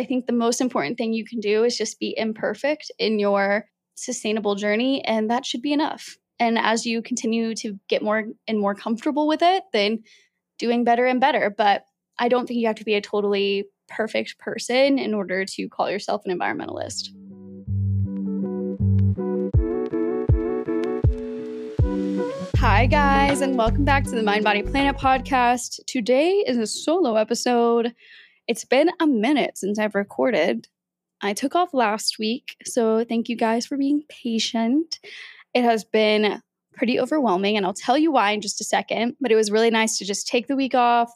I think the most important thing you can do is just be imperfect in your sustainable journey, and that should be enough. And as you continue to get more and more comfortable with it, then doing better and better. But I don't think you have to be a totally perfect person in order to call yourself an environmentalist. Hi, guys, and welcome back to the Mind Body Planet podcast. Today is a solo episode. It's been a minute since I've recorded. I took off last week, so thank you guys for being patient. It has been pretty overwhelming, and I'll tell you why in just a second. But it was really nice to just take the week off,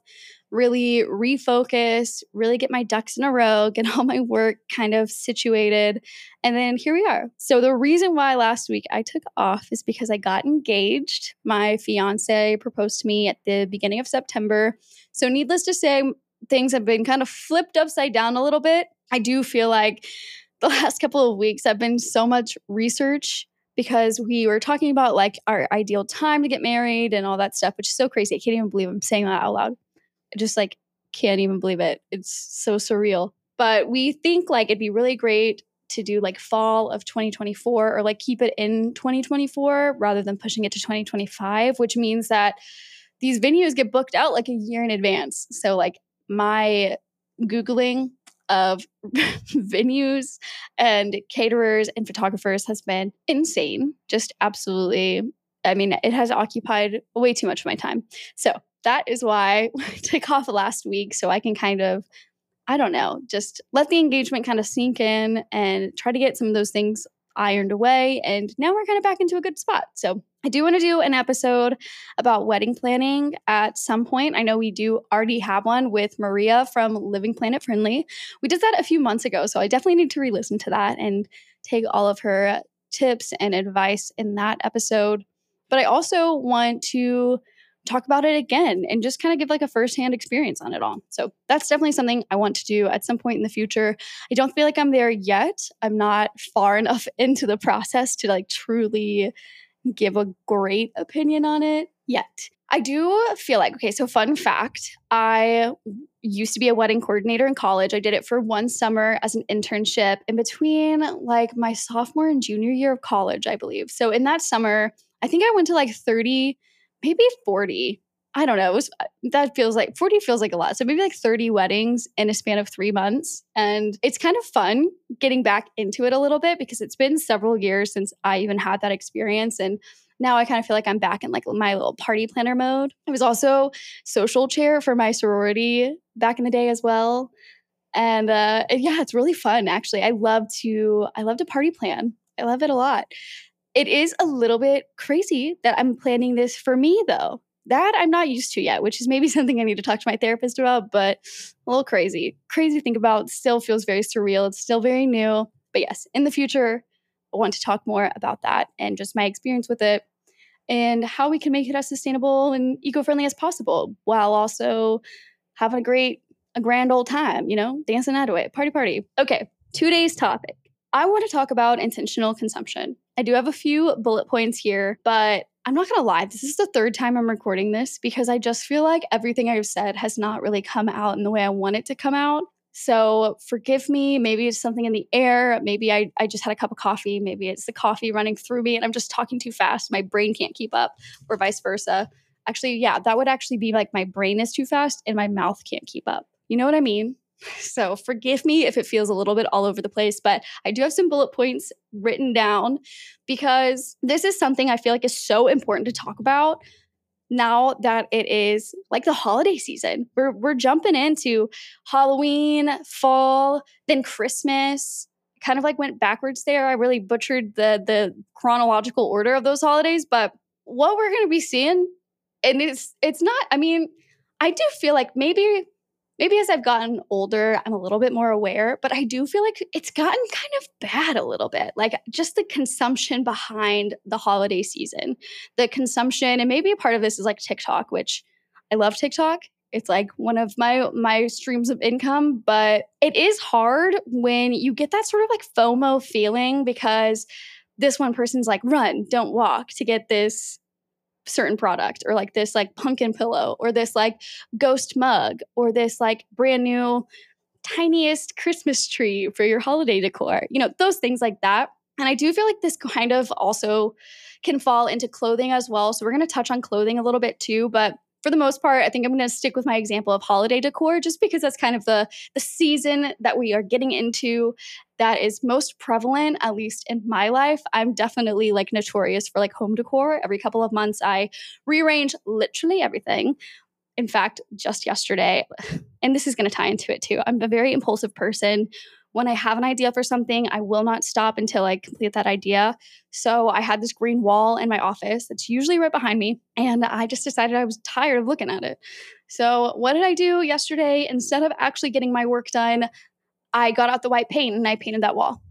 really refocus, really get my ducks in a row, get all my work kind of situated. And then here we are. So, the reason why last week I took off is because I got engaged. My fiance proposed to me at the beginning of September. So, needless to say, things have been kind of flipped upside down a little bit. I do feel like the last couple of weeks have been so much research because we were talking about like our ideal time to get married and all that stuff, which is so crazy. I can't even believe I'm saying that out loud. I just like can't even believe it. It's so surreal. But we think like it'd be really great to do like fall of 2024 or like keep it in 2024 rather than pushing it to 2025, which means that these venues get booked out like a year in advance. So like my Googling of venues and caterers and photographers has been insane. Just absolutely. I mean, it has occupied way too much of my time. So that is why I took off last week so I can kind of, I don't know, just let the engagement kind of sink in and try to get some of those things ironed away. And now we're kind of back into a good spot. So I do want to do an episode about wedding planning at some point. I know we do already have one with Maria from Living Planet Friendly. We did that a few months ago. So I definitely need to re listen to that and take all of her tips and advice in that episode. But I also want to talk about it again and just kind of give like a firsthand experience on it all. So that's definitely something I want to do at some point in the future. I don't feel like I'm there yet. I'm not far enough into the process to like truly give a great opinion on it yet. I do feel like, okay, so fun fact I used to be a wedding coordinator in college. I did it for one summer as an internship in between like my sophomore and junior year of college, I believe. So in that summer, I think I went to like 30 maybe 40. I don't know. It was uh, that feels like 40 feels like a lot. So maybe like 30 weddings in a span of 3 months and it's kind of fun getting back into it a little bit because it's been several years since I even had that experience and now I kind of feel like I'm back in like my little party planner mode. I was also social chair for my sorority back in the day as well. And uh, yeah, it's really fun actually. I love to I love to party plan. I love it a lot. It is a little bit crazy that I'm planning this for me, though. That I'm not used to yet, which is maybe something I need to talk to my therapist about, but a little crazy. Crazy to think about, still feels very surreal. It's still very new. But yes, in the future, I want to talk more about that and just my experience with it and how we can make it as sustainable and eco-friendly as possible while also having a great a grand old time, you know, dancing that away, party party. Okay, today's topic. I want to talk about intentional consumption. I do have a few bullet points here, but I'm not to lie. This is the third time I'm recording this because I just feel like everything I've said has not really come out in the way I want it to come out. So forgive me. Maybe it's something in the air. Maybe I, I just had a cup of coffee. Maybe it's the coffee running through me and I'm just talking too fast. My brain can't keep up, or vice versa. Actually, yeah, that would actually be like my brain is too fast and my mouth can't keep up. You know what I mean? So forgive me if it feels a little bit all over the place, but I do have some bullet points written down because this is something I feel like is so important to talk about now that it is like the holiday season. We're we're jumping into Halloween, fall, then Christmas. Kind of like went backwards there. I really butchered the the chronological order of those holidays, but what we're going to be seeing and it's it's not I mean, I do feel like maybe maybe as I've gotten older, I'm a little bit more aware, but I do feel like it's gotten kind of bad a little bit. Like just the consumption behind the holiday season, the consumption, and maybe a part of this is like TikTok, which I love TikTok. It's like one of my my streams of income, but it is hard when you get that sort of like FOMO feeling because this one person's like run, don't walk to get this certain product or like this like pumpkin pillow or this like ghost mug or this like brand new tiniest Christmas tree for your holiday decor, you know, those things like that. And I do feel like this kind of also can fall into clothing as well. So we're going to touch on clothing a little bit too, but for the most part, I think I'm going to stick with my example of holiday decor just because that's kind of the the season that we are getting into that is most prevalent at least in my life. I'm definitely like notorious for like home decor. Every couple of months I rearrange literally everything. In fact, just yesterday, and this is going to tie into it too. I'm a very impulsive person when I have an idea for something, I will not stop until I complete that idea. So I had this green wall in my office that's usually right behind me. And I just decided I was tired of looking at it. So what did I do yesterday? Instead of actually getting my work done, I got out the white paint and I painted that wall.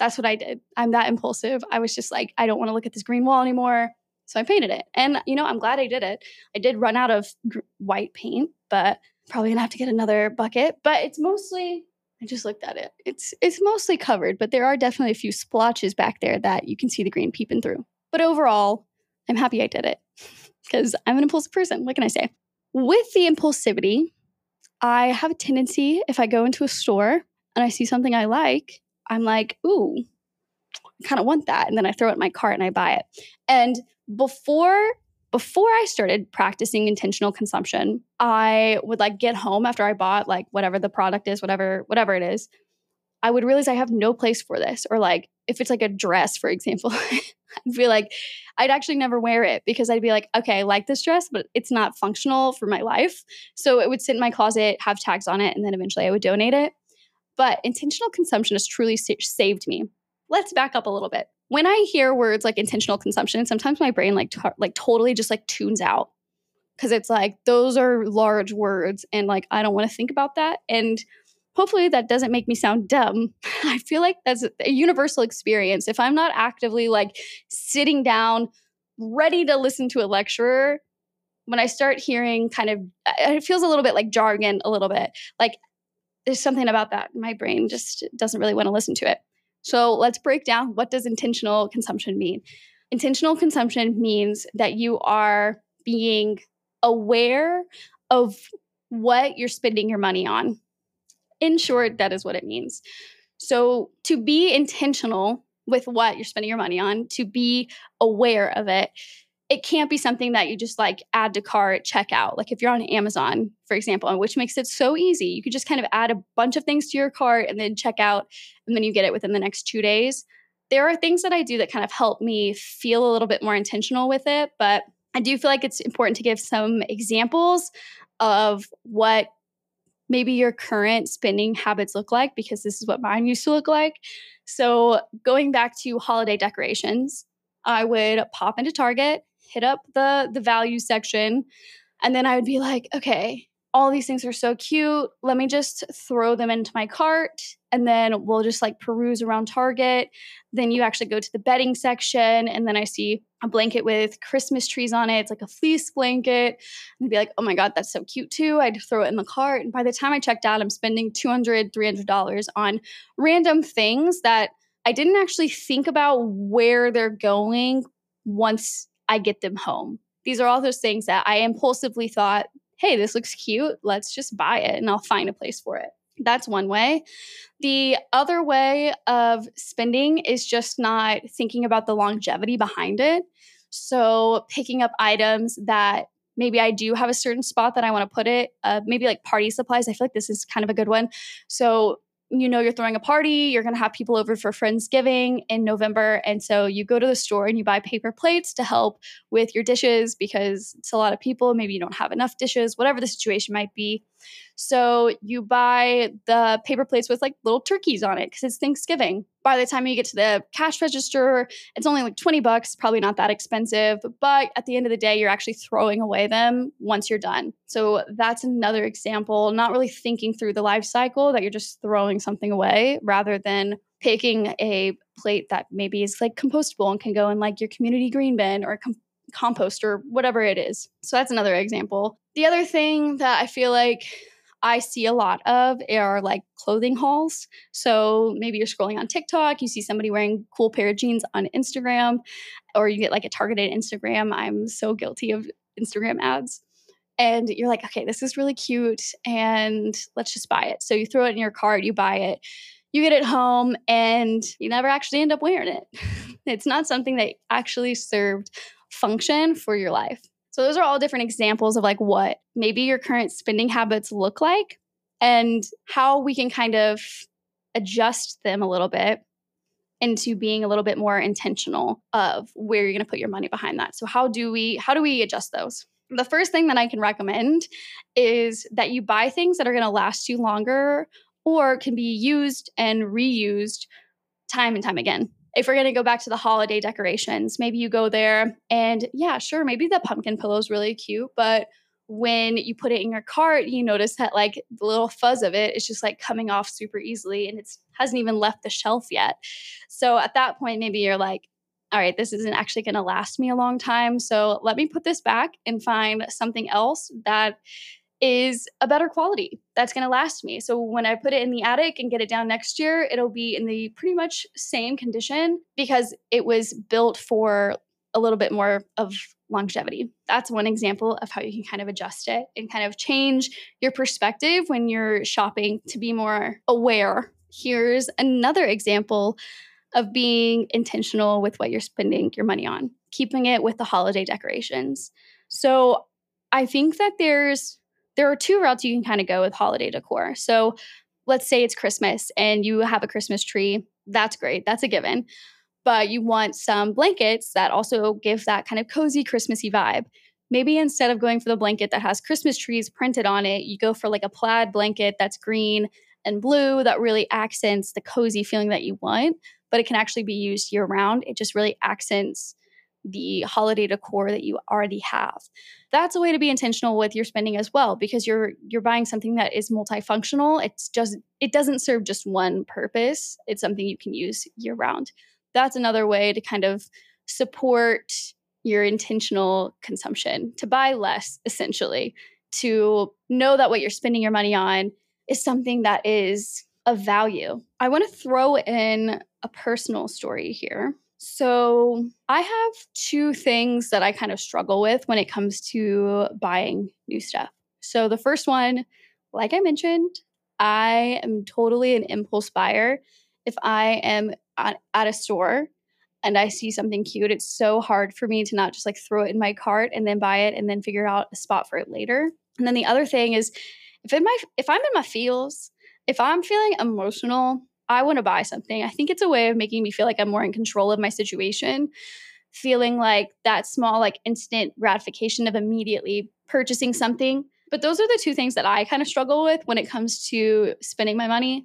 That's what I did. I'm that impulsive. I was just like, I don't want to look at this green wall anymore. So I painted it. And, you know, I'm glad I did it. I did run out of gr- white paint, but probably gonna have to get another bucket. But it's mostly I just looked at it. It's it's mostly covered, but there are definitely a few splotches back there that you can see the green peeping through. But overall, I'm happy I did it because I'm an impulsive person. What can I say? With the impulsivity, I have a tendency if I go into a store and I see something I like, I'm like, ooh, I kind of want that. And then I throw it in my cart and I buy it. And before before I started practicing intentional consumption, I would like get home after I bought like whatever the product is, whatever whatever it is. I would realize I have no place for this or like if it's like a dress for example, I'd be like I'd actually never wear it because I'd be like, okay, I like this dress, but it's not functional for my life. So it would sit in my closet, have tags on it, and then eventually I would donate it. But intentional consumption has truly saved me. Let's back up a little bit when I hear words like intentional consumption, sometimes my brain like like totally just like tunes out because it's like those are large words and like I don't want to think about that and hopefully that doesn't make me sound dumb. I feel like that's a universal experience. If I'm not actively like sitting down ready to listen to a lecturer, when I start hearing kind of it feels a little bit like jargon a little bit. Like there's something about that. My brain just doesn't really want to listen to it. So let's break down what does intentional consumption mean? Intentional consumption means that you are being aware of what you're spending your money on. In short, that is what it means. So to be intentional with what you're spending your money on, to be aware of it, it can't be something that you just like add to cart, check out. Like if you're on Amazon, for example, which makes it so easy, you could just kind of add a bunch of things to your cart and then check out, and then you get it within the next two days. There are things that I do that kind of help me feel a little bit more intentional with it, but I do feel like it's important to give some examples of what maybe your current spending habits look like because this is what mine used to look like. So, going back to holiday decorations, I would pop into Target, hit up the the value section, and then I would be like, okay, all these things are so cute. Let me just throw them into my cart and then we'll just like peruse around Target. Then you actually go to the bedding section and then I see a blanket with Christmas trees on it. It's like a fleece blanket. And I'd be like, oh my God, that's so cute too. I'd throw it in the cart. And by the time I checked out, I'm spending $200, $300 on random things that I didn't actually think about where they're going once I get them home. These are all those things that I impulsively thought, hey, this looks cute. Let's just buy it and I'll find a place for it. That's one way. The other way of spending is just not thinking about the longevity behind it. So, picking up items that maybe I do have a certain spot that I want to put it, uh, maybe like party supplies. I feel like this is kind of a good one. So, you know you're throwing a party, you're going to have people over for Friendsgiving in November. And so you go to the store and you buy paper plates to help with your dishes because it's a lot of people. Maybe you don't have enough dishes, whatever the situation might be. So you buy the paper plates with like little turkeys on it because it's Thanksgiving. By the time you get to the cash register, it's only like 20 bucks, probably not that expensive. But at the end of the day, you're actually throwing away them once you're done. So that's another example, not really thinking through the life cycle, that you're just throwing something away rather than picking a plate that maybe is like compostable and can go in like your community green bin or com- compost or whatever it is. So that's another example. The other thing that I feel like I see a lot of are like clothing hauls. So maybe you're scrolling on TikTok, you see somebody wearing cool pair of jeans on Instagram, or you get like a targeted Instagram. I'm so guilty of Instagram ads. and you're like, okay, this is really cute and let's just buy it. So you throw it in your cart, you buy it, you get it home, and you never actually end up wearing it. it's not something that actually served function for your life. So those are all different examples of like what maybe your current spending habits look like and how we can kind of adjust them a little bit into being a little bit more intentional of where you're going to put your money behind that. So how do we how do we adjust those? The first thing that I can recommend is that you buy things that are going to last you longer or can be used and reused time and time again. If we're going to go back to the holiday decorations, maybe you go there and yeah, sure, maybe the pumpkin pillow is really cute, but when you put it in your cart, you notice that like the little fuzz of it is just like coming off super easily and it hasn't even left the shelf yet. So at that point, maybe you're like, all right, this isn't actually going to last me a long time. So let me put this back and find something else that is a better quality that's going to last me. So when I put it in the attic and get it down next year, it'll be in the pretty much same condition because it was built for a little bit more of longevity. That's one example of how you can kind of adjust it and kind of change your perspective when you're shopping to be more aware. Here's another example of being intentional with what you're spending your money on, keeping it with the holiday decorations. So, I think that there's there are two routes you can kind of go with holiday decor. So, let's say it's Christmas and you have a Christmas tree. That's great. That's a given but you want some blankets that also give that kind of cozy Christmassy vibe. Maybe instead of going for the blanket that has Christmas trees printed on it, you go for like a plaid blanket that's green and blue that really accents the cozy feeling that you want, but it can actually be used year round. It just really accents the holiday decor that you already have. That's a way to be intentional with your spending as well because you're you're buying something that is multifunctional. It's just it doesn't serve just one purpose. It's something you can use year round that's another way to kind of support your intentional consumption, to buy less, essentially, to know that what you're spending your money on is something that is of value. I want to throw in a personal story here. So, I have two things that I kind of struggle with when it comes to buying new stuff. So, the first one, like I mentioned, I am totally an impulse buyer. If I am at, a store and I see something cute, it's so hard for me to not just like throw it in my cart and then buy it and then figure out a spot for it later. And then the other thing is if in my if I'm in my feels, if I'm feeling emotional, I want to buy something. I think it's a way of making me feel like I'm more in control of my situation, feeling like that small like instant gratification of immediately purchasing something. But those are the two things that I kind of struggle with when it comes to spending my money.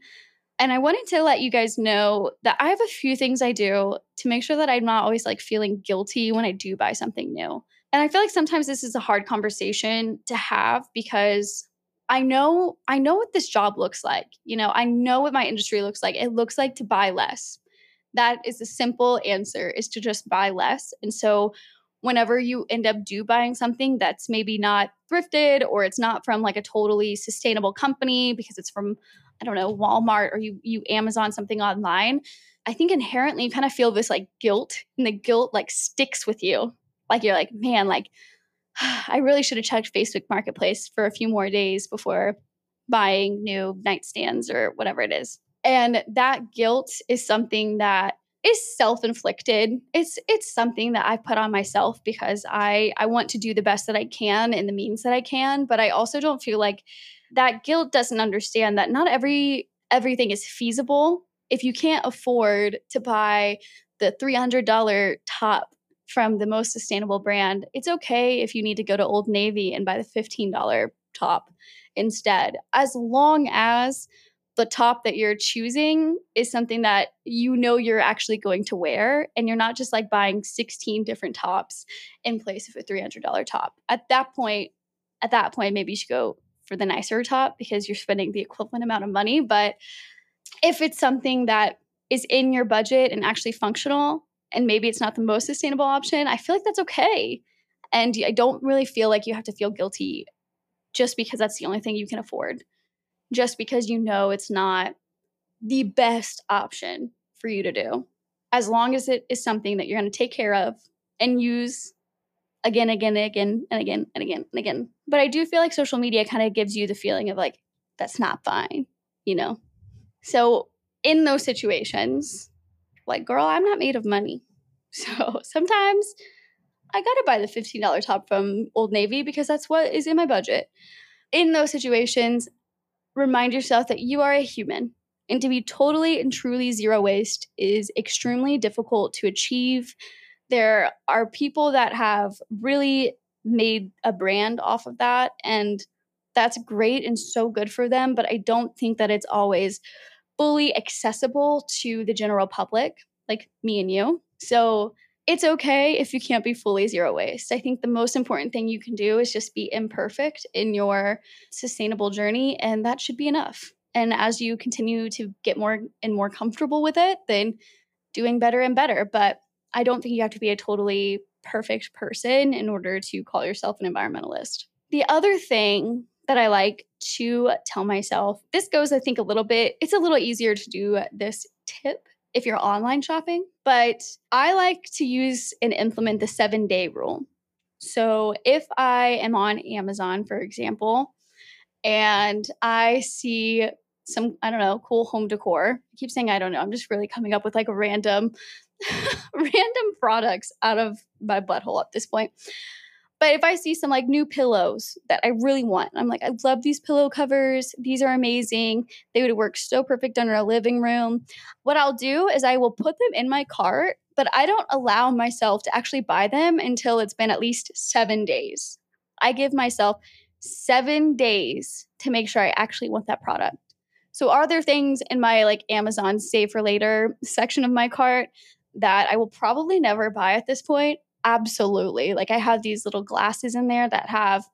And I wanted to let you guys know that I have a few things I do to make sure that I'm not always like feeling guilty when I do buy something new. And I feel like sometimes this is a hard conversation to have because I know I know what this job looks like. You know, I know what my industry looks like. It looks like to buy less. That is the simple answer is to just buy less. And so whenever you end up do buying something that's maybe not thrifted or it's not from like a totally sustainable company because it's from I don't know, Walmart or you you Amazon something online, I think inherently you kind of feel this like guilt and the guilt like sticks with you. Like you're like, man, like I really should have checked Facebook Marketplace for a few more days before buying new nightstands or whatever it is. And that guilt is something that is self-inflicted. It's it's something that I put on myself because I I want to do the best that I can in the means that I can, but I also don't feel like that guilt doesn't understand that not every everything is feasible if you can't afford to buy the $300 top from the most sustainable brand it's okay if you need to go to old navy and buy the $15 top instead as long as the top that you're choosing is something that you know you're actually going to wear and you're not just like buying 16 different tops in place of a $300 top at that point at that point maybe you should go for the nicer top because you're spending the equivalent amount of money. But if it's something that is in your budget and actually functional, and maybe it's not the most sustainable option, I feel like that's okay. And I don't really feel like you have to feel guilty just because that's the only thing you can afford, just because you know it's not the best option for you to do. As long as it is something that you're going to take care of and use again, again, again, and again, and again, and again. But I do feel like social media kind of gives you the feeling of like, that's not fine, you know? So in those situations, like, girl, I'm not made of money. So sometimes I gotta buy the $15 top from Old Navy because that's what is in my budget. In those situations, remind yourself that you are a human and to be totally and truly zero waste is extremely difficult to achieve. There are people that have really made a brand off of that, and that's great and so good for them. But I don't think that it's always fully accessible to the general public, like me and you. So it's okay if you can't be fully zero waste. I think the most important thing you can do is just be imperfect in your sustainable journey, and that should be enough. And as you continue to get more and more comfortable with it, then doing better and better. But I don't think you have to be a totally perfect person in order to call yourself an environmentalist. The other thing that I like to tell myself, this goes, I think, a little bit, it's a little easier to do this tip if you're online shopping, but I like to use and implement the seven day rule. So if I am on Amazon, for example, and I see some, I don't know, cool home decor. I keep saying I don't know. I'm just really coming up with like random, random products out of my butthole at this point. But if I see some like new pillows that I really want, I'm like, I love these pillow covers. These are amazing. They would work so perfect under a living room. What I'll do is I will put them in my cart, but I don't allow myself to actually buy them until it's been at least seven days. I give myself seven days to make sure I actually want that product. So are there things in my like Amazon save for later section of my cart that I will probably never buy at this point? Absolutely. Like I have these little glasses in there that have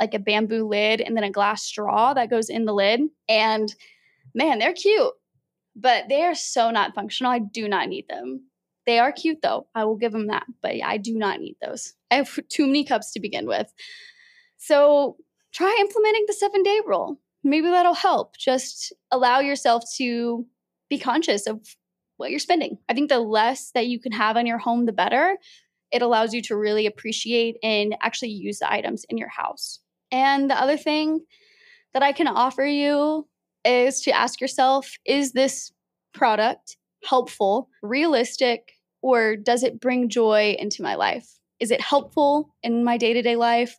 like a bamboo lid and then a glass straw that goes in the lid. And man, they're cute, but they are so not functional. I do not need them. They are cute though. I will give them that, but I do not need those. I have too many cups to begin with. So try implementing the seven day rule. Maybe that'll help. Just allow yourself to be conscious of what you're spending. I think the less that you can have on your home, the better. It allows you to really appreciate and actually use the items in your house. And the other thing that I can offer you is to ask yourself is this product helpful, realistic, or does it bring joy into my life? Is it helpful in my day to day life?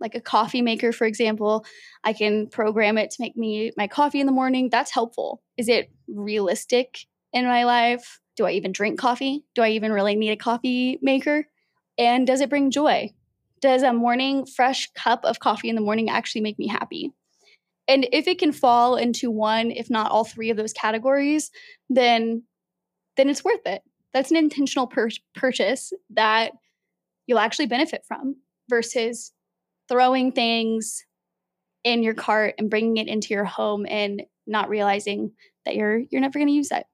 like a coffee maker, for example, I can program it to make me my coffee in the morning. That's helpful. Is it realistic in my life? Do I even drink coffee? Do I even really need a coffee maker? And does it bring joy? Does a morning fresh cup of coffee in the morning actually make me happy? And if it can fall into one, if not all three of those categories, then then it's worth it. That's an intentional pur- purchase that you'll actually benefit from versus throwing things in your cart and bringing it into your home and not realizing that you're you're never going to use that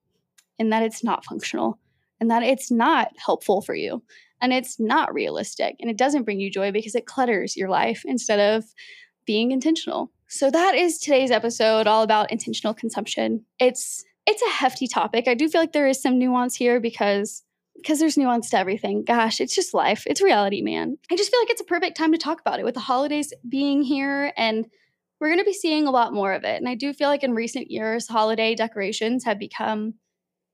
and that it's not functional and that it's not helpful for you and it's not realistic and it doesn't bring you joy because it clutters your life instead of being intentional. So that is today's episode all about intentional consumption. It's it's a hefty topic. I do feel like there is some nuance here because because there's nuance to everything. Gosh, it's just life. It's reality, man. I just feel like it's a perfect time to talk about it with the holidays being here and we're going to be seeing a lot more of it. And I do feel like in recent years, holiday decorations have become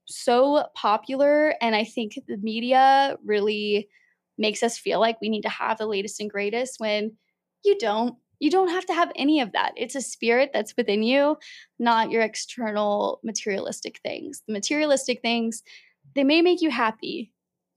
so popular. And I think the media really makes us feel like we need to have the latest and greatest when you don't. You don't have to have any of that. It's a spirit that's within you, not your external materialistic things. The materialistic things they may make you happy,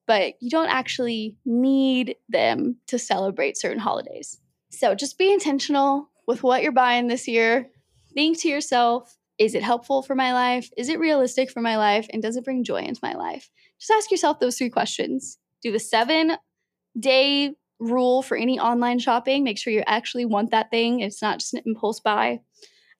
but you don't actually need them to celebrate certain holidays. So just be intentional with what you're buying this year. Think to yourself, is it helpful for my life? Is it realistic for my life? And does it bring joy into my life? Just ask yourself those three questions. Do the seven day rule for any online shopping. Make sure you actually want that thing. It's not just an impulse buy.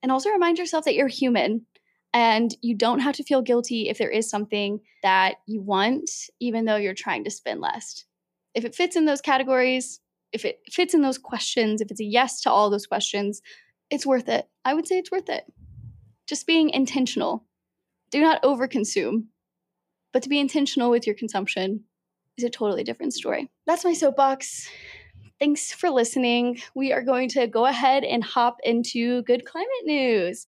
And also remind yourself that you're human and you don't have to feel guilty if there is something that you want, even though you're trying to spend less. If it fits in those categories, if it fits in those questions, if it's a yes to all those questions, it's worth it. I would say it's worth it. Just being intentional. Do not overconsume, but to be intentional with your consumption is a totally different story. That's my soapbox. Thanks for listening. We are going to go ahead and hop into good climate news.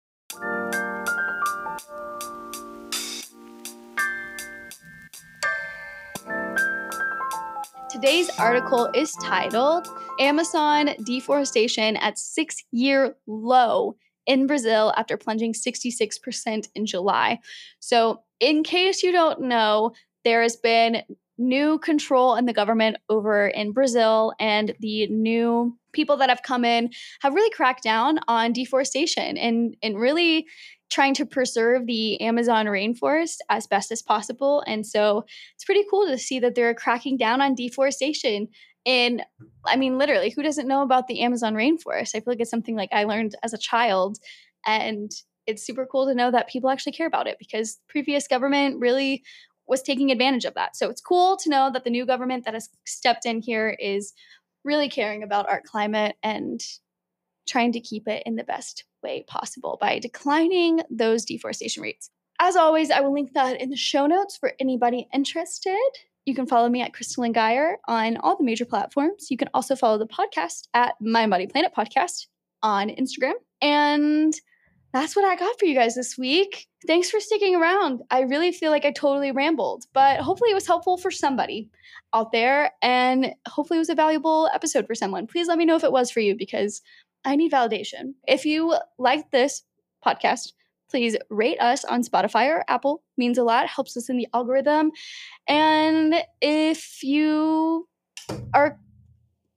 Today's article is titled Amazon Deforestation at Six Year Low in Brazil after plunging 66% in July. So, in case you don't know, there has been new control in the government over in Brazil, and the new people that have come in have really cracked down on deforestation and, and really trying to preserve the Amazon rainforest as best as possible. And so it's pretty cool to see that they're cracking down on deforestation. And I mean, literally, who doesn't know about the Amazon rainforest? I feel like it's something like I learned as a child. And it's super cool to know that people actually care about it because previous government really was taking advantage of that. So it's cool to know that the new government that has stepped in here is really caring about our climate and trying to keep it in the best way possible by declining those deforestation rates. As always, I will link that in the show notes for anybody interested. You can follow me at Krystalynn Gier on all the major platforms. You can also follow the podcast at Mind Body Planet Podcast on Instagram. And that's what I got for you guys this week. Thanks for sticking around. I really feel like I totally rambled, but hopefully it was helpful for somebody out there. And hopefully it was a valuable episode for someone. Please let me know if it was for you because I need validation. If you like this podcast, please rate us on Spotify or Apple. Means a lot, helps us in the algorithm. And if you are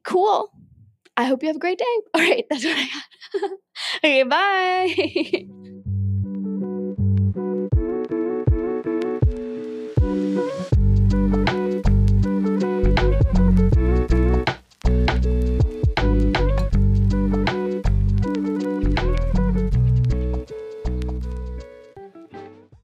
cool, I hope you have a great day. All right, that's what I got. okay, bye.